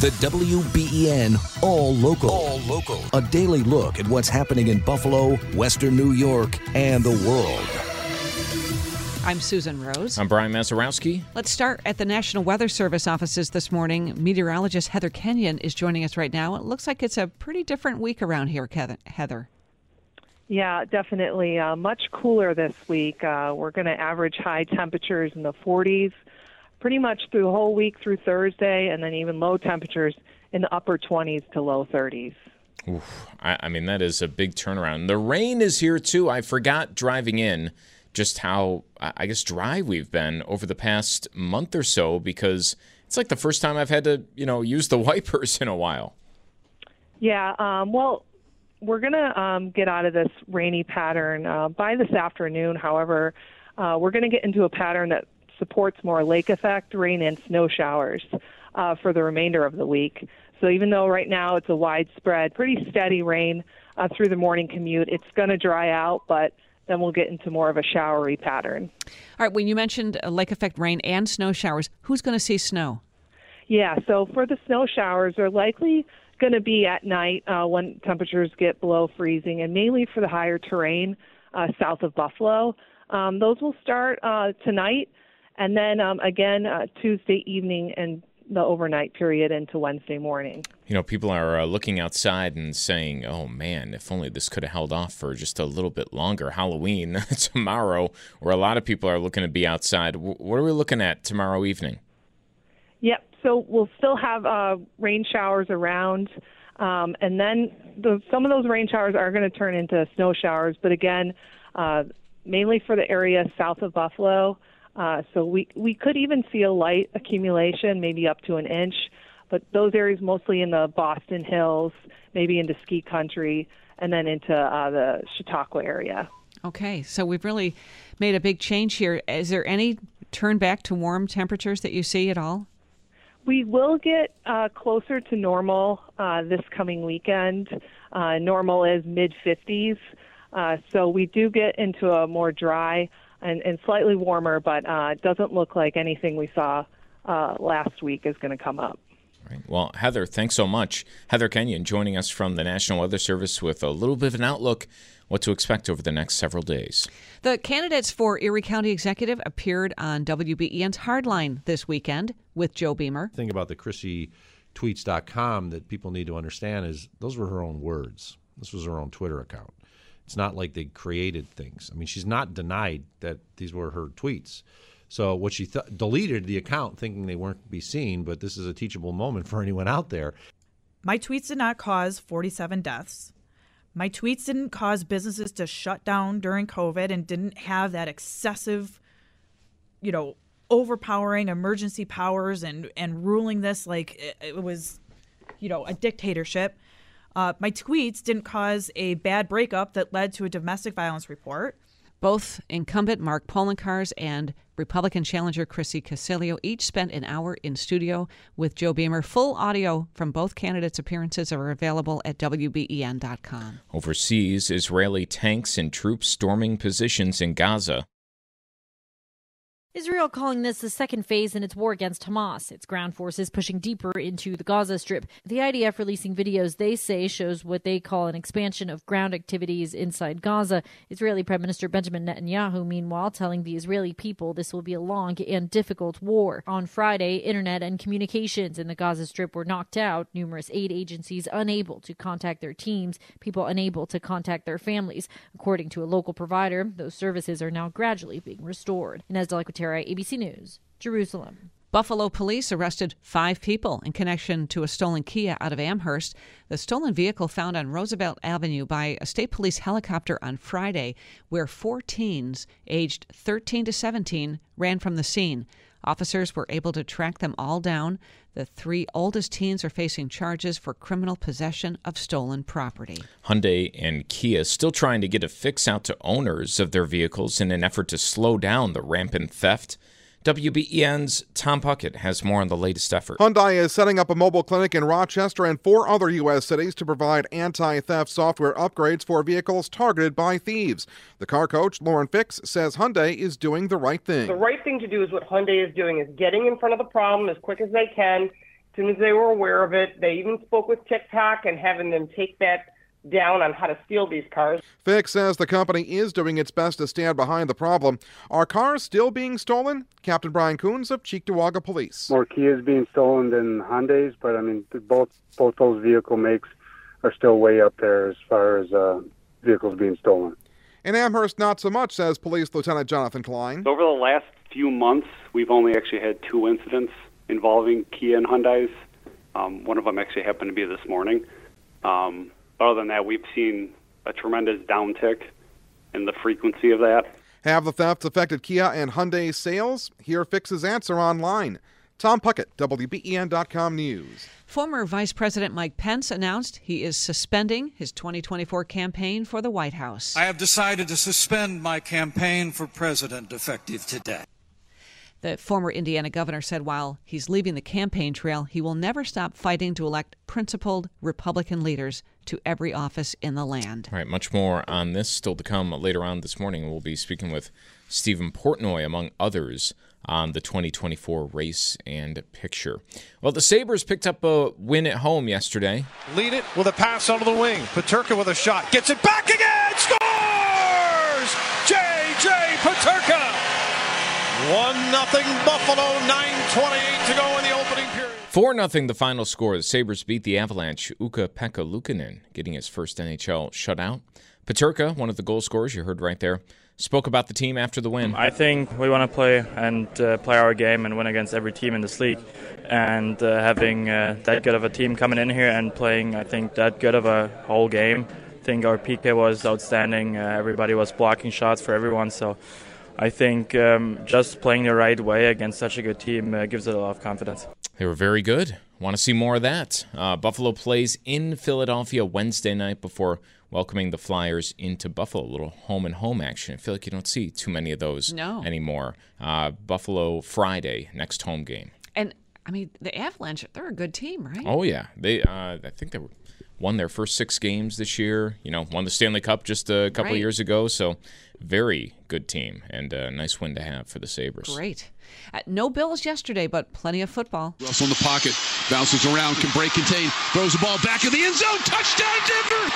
The WBEN All Local. All Local. A daily look at what's happening in Buffalo, Western New York, and the world. I'm Susan Rose. I'm Brian Mazarowski. Let's start at the National Weather Service offices this morning. Meteorologist Heather Kenyon is joining us right now. It looks like it's a pretty different week around here, Heather. Yeah, definitely. Uh, much cooler this week. Uh, we're going to average high temperatures in the 40s pretty much through the whole week through Thursday, and then even low temperatures in the upper 20s to low 30s. Oof, I, I mean, that is a big turnaround. The rain is here too. I forgot driving in just how, I guess, dry we've been over the past month or so because it's like the first time I've had to, you know, use the wipers in a while. Yeah, um, well, we're going to um, get out of this rainy pattern uh, by this afternoon. However, uh, we're going to get into a pattern that supports more lake effect rain and snow showers uh, for the remainder of the week. So even though right now it's a widespread, pretty steady rain uh, through the morning commute, it's going to dry out, but then we'll get into more of a showery pattern. All right, when you mentioned lake effect rain and snow showers, who's going to see snow? Yeah, so for the snow showers, they're likely going to be at night uh, when temperatures get below freezing, and mainly for the higher terrain uh, south of Buffalo. Um, those will start uh, tonight and then um, again uh, Tuesday evening and the overnight period into Wednesday morning. You know, people are uh, looking outside and saying, "Oh man, if only this could have held off for just a little bit longer." Halloween tomorrow, where a lot of people are looking to be outside. what are we looking at tomorrow evening? Yep. So we'll still have uh, rain showers around. Um, and then the, some of those rain showers are going to turn into snow showers, but again, uh, mainly for the area south of Buffalo. Uh, so we we could even see a light accumulation, maybe up to an inch, but those areas mostly in the Boston Hills, maybe into ski country, and then into uh, the Chautauqua area. Okay, so we've really made a big change here. Is there any turn back to warm temperatures that you see at all? We will get uh, closer to normal uh, this coming weekend. Uh, normal is mid 50s. Uh, so we do get into a more dry and, and slightly warmer, but uh, it doesn't look like anything we saw uh, last week is going to come up. Right. Well, Heather, thanks so much. Heather Kenyon joining us from the National Weather Service with a little bit of an outlook what to expect over the next several days. The candidates for Erie County Executive appeared on WBEN's Hardline this weekend with Joe Beamer. The thing about the Chrissy tweets.com that people need to understand is those were her own words. This was her own Twitter account. It's not like they created things. I mean, she's not denied that these were her tweets. So what she th- deleted the account thinking they weren't to be seen, but this is a teachable moment for anyone out there. My tweets did not cause 47 deaths. My tweets didn't cause businesses to shut down during COVID and didn't have that excessive, you know, overpowering emergency powers and and ruling this like it, it was, you know, a dictatorship. Uh, my tweets didn't cause a bad breakup that led to a domestic violence report. Both incumbent Mark Poloncarz and Republican challenger Chrissy Casilio each spent an hour in studio with Joe Beamer. Full audio from both candidates' appearances are available at WBEN.com. Overseas, Israeli tanks and troops storming positions in Gaza. Israel calling this the second phase in its war against Hamas, its ground forces pushing deeper into the Gaza Strip. The IDF releasing videos they say shows what they call an expansion of ground activities inside Gaza. Israeli Prime Minister Benjamin Netanyahu, meanwhile, telling the Israeli people this will be a long and difficult war. On Friday, internet and communications in the Gaza Strip were knocked out, numerous aid agencies unable to contact their teams, people unable to contact their families. According to a local provider, those services are now gradually being restored. And Inez ABC News, Jerusalem. Buffalo police arrested five people in connection to a stolen Kia out of Amherst. The stolen vehicle found on Roosevelt Avenue by a state police helicopter on Friday, where four teens aged 13 to 17 ran from the scene. Officers were able to track them all down. The three oldest teens are facing charges for criminal possession of stolen property. Hyundai and Kia still trying to get a fix out to owners of their vehicles in an effort to slow down the rampant theft. WBEN's Tom Puckett has more on the latest effort. Hyundai is setting up a mobile clinic in Rochester and four other U.S. cities to provide anti theft software upgrades for vehicles targeted by thieves. The car coach, Lauren Fix, says Hyundai is doing the right thing. The right thing to do is what Hyundai is doing is getting in front of the problem as quick as they can As soon as they were aware of it, they even spoke with TikTok and having them take that down on how to steal these cars. Fix says the company is doing its best to stand behind the problem. Are cars still being stolen? Captain Brian Coons of Cheektowaga Police. More Kias being stolen than Hyundai's, but I mean both both those vehicle makes are still way up there as far as uh, vehicles being stolen. In Amherst, not so much, says Police Lieutenant Jonathan Klein. Over the last few months, we've only actually had two incidents involving Kia and Hyundai's. Um, one of them actually happened to be this morning. Um, other than that, we've seen a tremendous downtick in the frequency of that. Have the thefts affected Kia and Hyundai sales? Here Fix's answer online. Tom Puckett, WBEN.com News. Former Vice President Mike Pence announced he is suspending his 2024 campaign for the White House. I have decided to suspend my campaign for president effective today. The former Indiana governor said while he's leaving the campaign trail, he will never stop fighting to elect principled Republican leaders to every office in the land. All right, much more on this still to come later on this morning. We'll be speaking with Stephen Portnoy, among others, on the 2024 race and picture. Well, the Sabres picked up a win at home yesterday. Lead it with a pass onto the wing. Peterka with a shot. Gets it back again. 1 nothing Buffalo. 9.28 to go in the opening period. 4 0 the final score. The Sabres beat the Avalanche. Ukko-Pekka Luukkonen getting his first NHL shutout. Peterka, one of the goal scorers you heard right there, spoke about the team after the win. I think we want to play and uh, play our game and win against every team in this league. And uh, having uh, that good of a team coming in here and playing, I think, that good of a whole game. I think our PK was outstanding. Uh, everybody was blocking shots for everyone. So I think um, just playing the right way against such a good team uh, gives it a lot of confidence. They were very good. Want to see more of that? Uh, Buffalo plays in Philadelphia Wednesday night before welcoming the Flyers into Buffalo. A little home and home action. I feel like you don't see too many of those no. anymore. Uh, Buffalo Friday, next home game. And I mean, the Avalanche, they're a good team, right? Oh yeah, they. Uh, I think they were, won their first six games this year. You know, won the Stanley Cup just a couple right. of years ago. So very good team and a nice win to have for the Sabres. Great. Uh, no Bills yesterday, but plenty of football. Russell in the pocket, bounces around, can break, contain, throws the ball back in the end zone. Touchdown, Denver!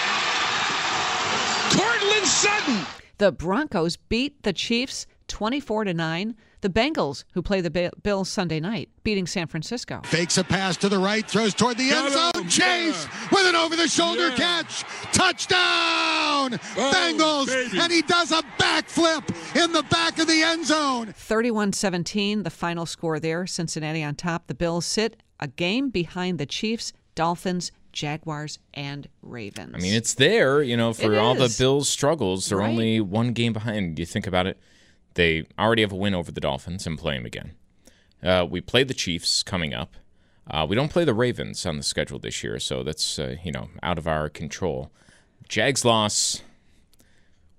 Courtland Sutton. The Broncos beat the Chiefs 24 to 9. The Bengals, who play the Bills Sunday night, beating San Francisco. Fakes a pass to the right, throws toward the end zone. Chase with an over the shoulder yeah. catch. Touchdown! Oh, Bengals! Baby. And he does a backflip in the back of the end zone. 31 17, the final score there. Cincinnati on top. The Bills sit a game behind the Chiefs, Dolphins, Jaguars, and Ravens. I mean, it's there, you know, for all the Bills' struggles. They're right. only one game behind. You think about it. They already have a win over the Dolphins and play them again. Uh, we play the Chiefs coming up. Uh, we don't play the Ravens on the schedule this year, so that's uh, you know out of our control. Jags loss.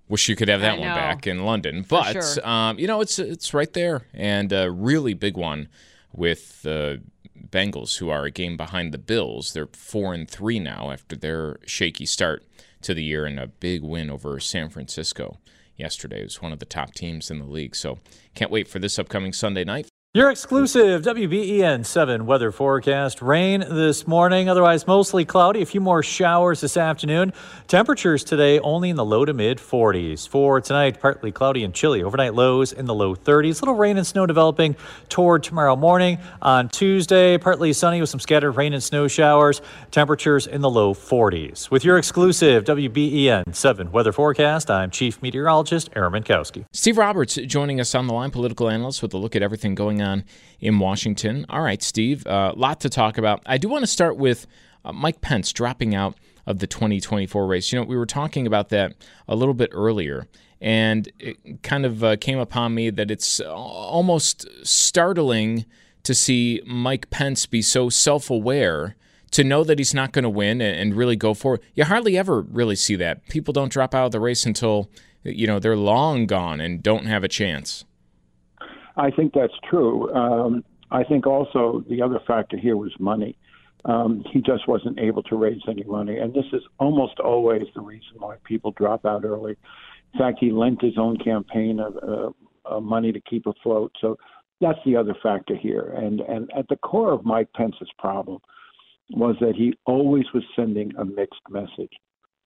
Wish you could have that one back in London, but sure. um, you know it's it's right there, and a really big one with the Bengals, who are a game behind the Bills. They're four and three now after their shaky start to the year and a big win over San Francisco yesterday. It was one of the top teams in the league. So can't wait for this upcoming Sunday night. Your exclusive WBEN 7 weather forecast. Rain this morning, otherwise mostly cloudy. A few more showers this afternoon. Temperatures today only in the low to mid 40s. For tonight, partly cloudy and chilly. Overnight lows in the low 30s. Little rain and snow developing toward tomorrow morning. On Tuesday, partly sunny with some scattered rain and snow showers. Temperatures in the low 40s. With your exclusive WBEN 7 weather forecast, I'm Chief Meteorologist Aaron Mentkowski. Steve Roberts joining us on the line, political analyst with a look at everything going on in Washington. All right, Steve, a uh, lot to talk about. I do want to start with uh, Mike Pence dropping out of the 2024 race. You know, we were talking about that a little bit earlier, and it kind of uh, came upon me that it's almost startling to see Mike Pence be so self aware to know that he's not going to win and really go for it. You hardly ever really see that. People don't drop out of the race until you know they're long gone and don't have a chance. I think that's true. Um, I think also the other factor here was money. Um, he just wasn't able to raise any money, and this is almost always the reason why people drop out early. In fact, he lent his own campaign uh, uh, money to keep afloat. So that's the other factor here. And and at the core of Mike Pence's problem was that he always was sending a mixed message.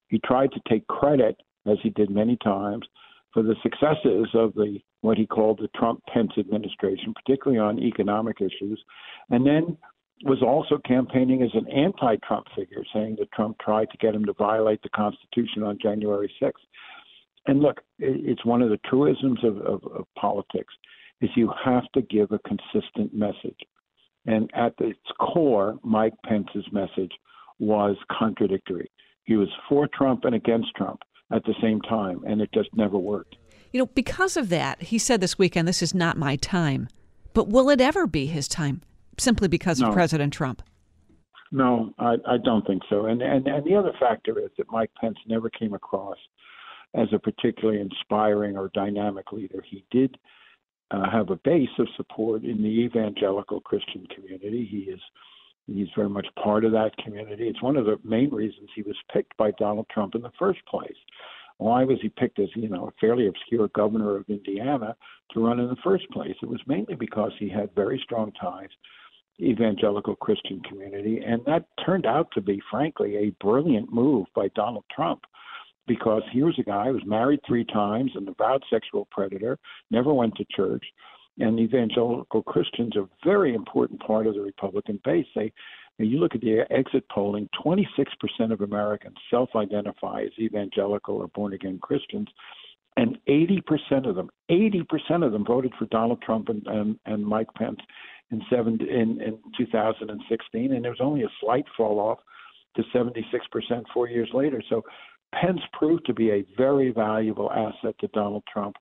He tried to take credit, as he did many times, for the successes of the what he called the Trump Pence administration, particularly on economic issues, and then was also campaigning as an anti-Trump figure, saying that Trump tried to get him to violate the Constitution on January 6th. And look, it's one of the truisms of, of, of politics is you have to give a consistent message. And at its core, Mike Pence's message was contradictory. He was for Trump and against Trump at the same time, and it just never worked. You know, because of that, he said this weekend, this is not my time. But will it ever be his time simply because no. of President Trump? No, I, I don't think so. And, and and the other factor is that Mike Pence never came across as a particularly inspiring or dynamic leader. He did uh, have a base of support in the evangelical Christian community. He is he's very much part of that community. It's one of the main reasons he was picked by Donald Trump in the first place. Why was he picked as you know a fairly obscure governor of Indiana to run in the first place? It was mainly because he had very strong ties evangelical Christian community, and that turned out to be, frankly, a brilliant move by Donald Trump because here's a guy who was married three times, an avowed sexual predator, never went to church. And evangelical Christians are a very important part of the Republican base. They, you look at the exit polling, 26% of Americans self identify as evangelical or born again Christians, and 80% of them, 80% of them voted for Donald Trump and, and, and Mike Pence in, seven, in, in 2016. And there was only a slight fall off to 76% four years later. So Pence proved to be a very valuable asset to Donald Trump.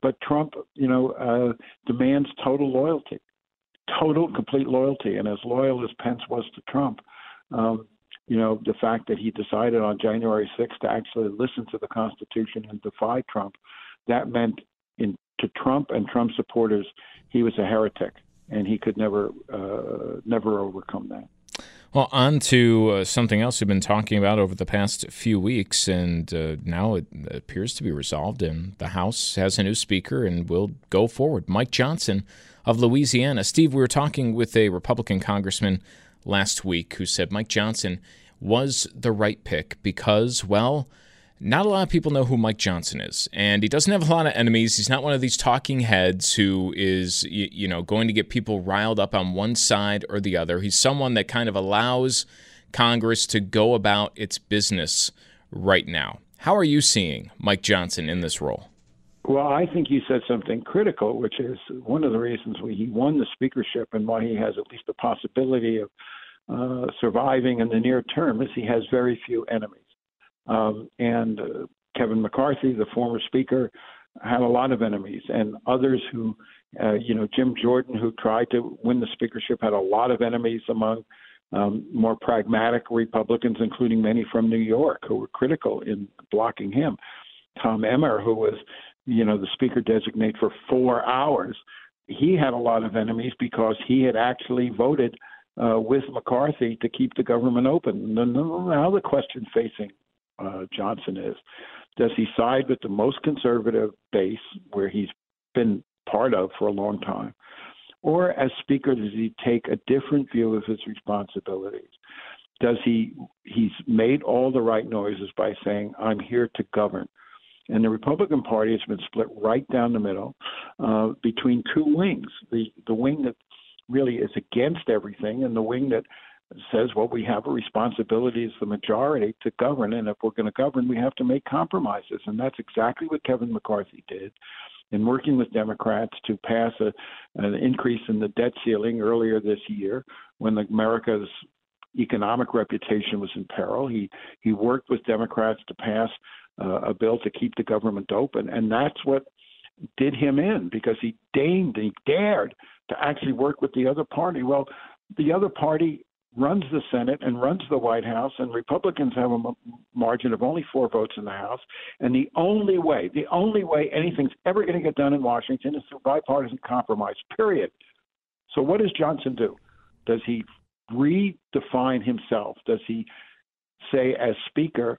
But Trump, you know, uh, demands total loyalty, total, complete loyalty. And as loyal as Pence was to Trump, um, you know, the fact that he decided on January 6th to actually listen to the Constitution and defy Trump, that meant in, to Trump and Trump supporters, he was a heretic, and he could never, uh, never overcome that. Well, on to uh, something else we've been talking about over the past few weeks, and uh, now it appears to be resolved. And the House has a new speaker and will go forward. Mike Johnson of Louisiana. Steve, we were talking with a Republican congressman last week who said Mike Johnson was the right pick because, well, not a lot of people know who Mike Johnson is, and he doesn't have a lot of enemies. He's not one of these talking heads who is, you know, going to get people riled up on one side or the other. He's someone that kind of allows Congress to go about its business right now. How are you seeing Mike Johnson in this role? Well, I think you said something critical, which is one of the reasons why he won the speakership and why he has at least a possibility of uh, surviving in the near term is he has very few enemies. Um, and uh, Kevin McCarthy, the former speaker, had a lot of enemies, and others who, uh, you know, Jim Jordan, who tried to win the speakership, had a lot of enemies among um, more pragmatic Republicans, including many from New York, who were critical in blocking him. Tom Emmer, who was, you know, the speaker designate for four hours, he had a lot of enemies because he had actually voted uh, with McCarthy to keep the government open. Now the question facing uh, Johnson is. Does he side with the most conservative base, where he's been part of for a long time? Or as Speaker, does he take a different view of his responsibilities? Does he he's made all the right noises by saying, I'm here to govern. And the Republican Party has been split right down the middle uh, between two wings. The the wing that really is against everything and the wing that says, well, we have a responsibility as the majority to govern, and if we're going to govern, we have to make compromises. And that's exactly what Kevin McCarthy did in working with Democrats to pass a, an increase in the debt ceiling earlier this year when America's economic reputation was in peril. He he worked with Democrats to pass uh, a bill to keep the government open, and that's what did him in because he deigned, he dared to actually work with the other party. Well, the other party runs the Senate and runs the White House, and Republicans have a margin of only four votes in the House. And the only way, the only way anything's ever going to get done in Washington is through bipartisan compromise, period. So, what does Johnson do? Does he redefine himself? Does he say, as Speaker,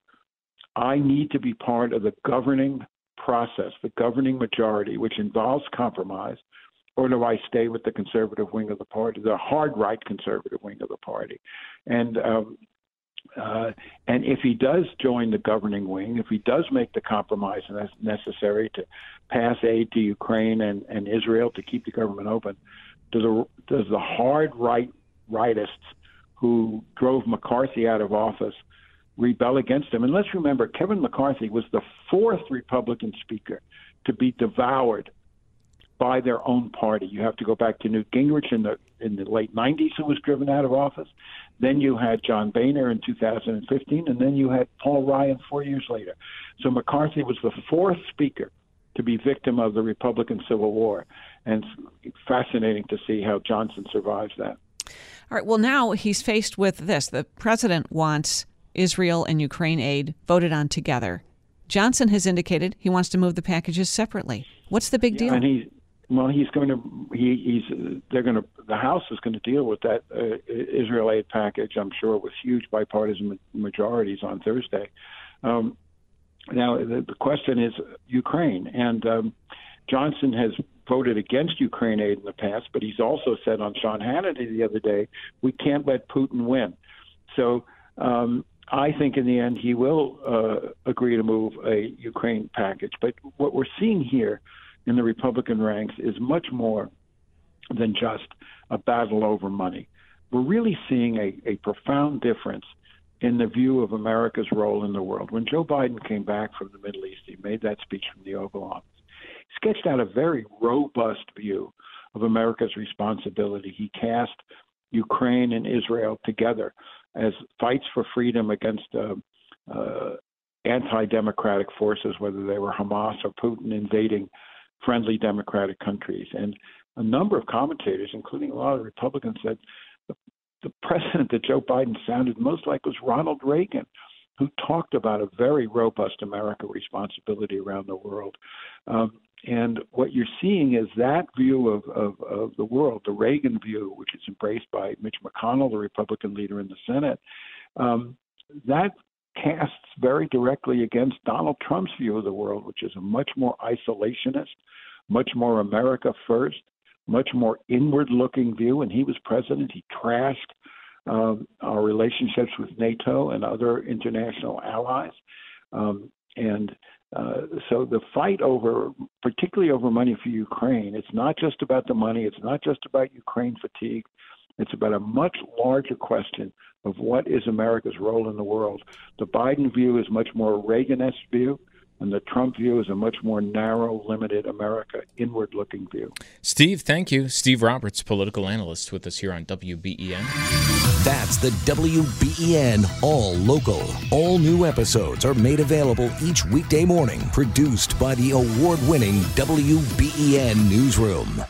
I need to be part of the governing process, the governing majority, which involves compromise? or do I stay with the conservative wing of the party, the hard right conservative wing of the party? And um, uh, and if he does join the governing wing, if he does make the compromise necessary to pass aid to Ukraine and, and Israel to keep the government open, does the, does the hard right rightists who drove McCarthy out of office rebel against him? And let's remember, Kevin McCarthy was the fourth Republican speaker to be devoured by their own party. You have to go back to Newt Gingrich in the in the late 90s, who was driven out of office. Then you had John Boehner in 2015, and then you had Paul Ryan four years later. So McCarthy was the fourth speaker to be victim of the Republican Civil War, and it's fascinating to see how Johnson survives that. All right. Well, now he's faced with this: the president wants Israel and Ukraine aid voted on together. Johnson has indicated he wants to move the packages separately. What's the big deal? And he, well, he's going to he, he's they're going to the House is going to deal with that uh, Israel aid package. I'm sure with huge bipartisan majorities on Thursday. Um, now the, the question is Ukraine, and um, Johnson has voted against Ukraine aid in the past, but he's also said on Sean Hannity the other day, we can't let Putin win. So um, I think in the end he will uh, agree to move a Ukraine package. But what we're seeing here in the Republican ranks is much more than just a battle over money. We're really seeing a, a profound difference in the view of America's role in the world. When Joe Biden came back from the Middle East, he made that speech from the Oval Office. He sketched out a very robust view of America's responsibility. He cast Ukraine and Israel together as fights for freedom against uh, uh, anti democratic forces, whether they were Hamas or Putin invading friendly democratic countries. And a number of commentators, including a lot of Republicans, said the, the president that Joe Biden sounded most like was Ronald Reagan, who talked about a very robust America responsibility around the world. Um, and what you're seeing is that view of, of, of the world, the Reagan view, which is embraced by Mitch McConnell, the Republican leader in the Senate, um, that casts very directly against Donald Trump's view of the world, which is a much more isolationist, much more America first, much more inward looking view. And he was president, he trashed um, our relationships with NATO and other international allies. Um, and uh, so the fight over, particularly over money for Ukraine, it's not just about the money, it's not just about Ukraine fatigue. It's about a much larger question of what is America's role in the world. The Biden view is much more a Reaganist view, and the Trump view is a much more narrow, limited America, inward looking view. Steve, thank you. Steve Roberts, political analyst, with us here on WBEN. That's the WBEN All Local. All new episodes are made available each weekday morning, produced by the award winning WBEN Newsroom.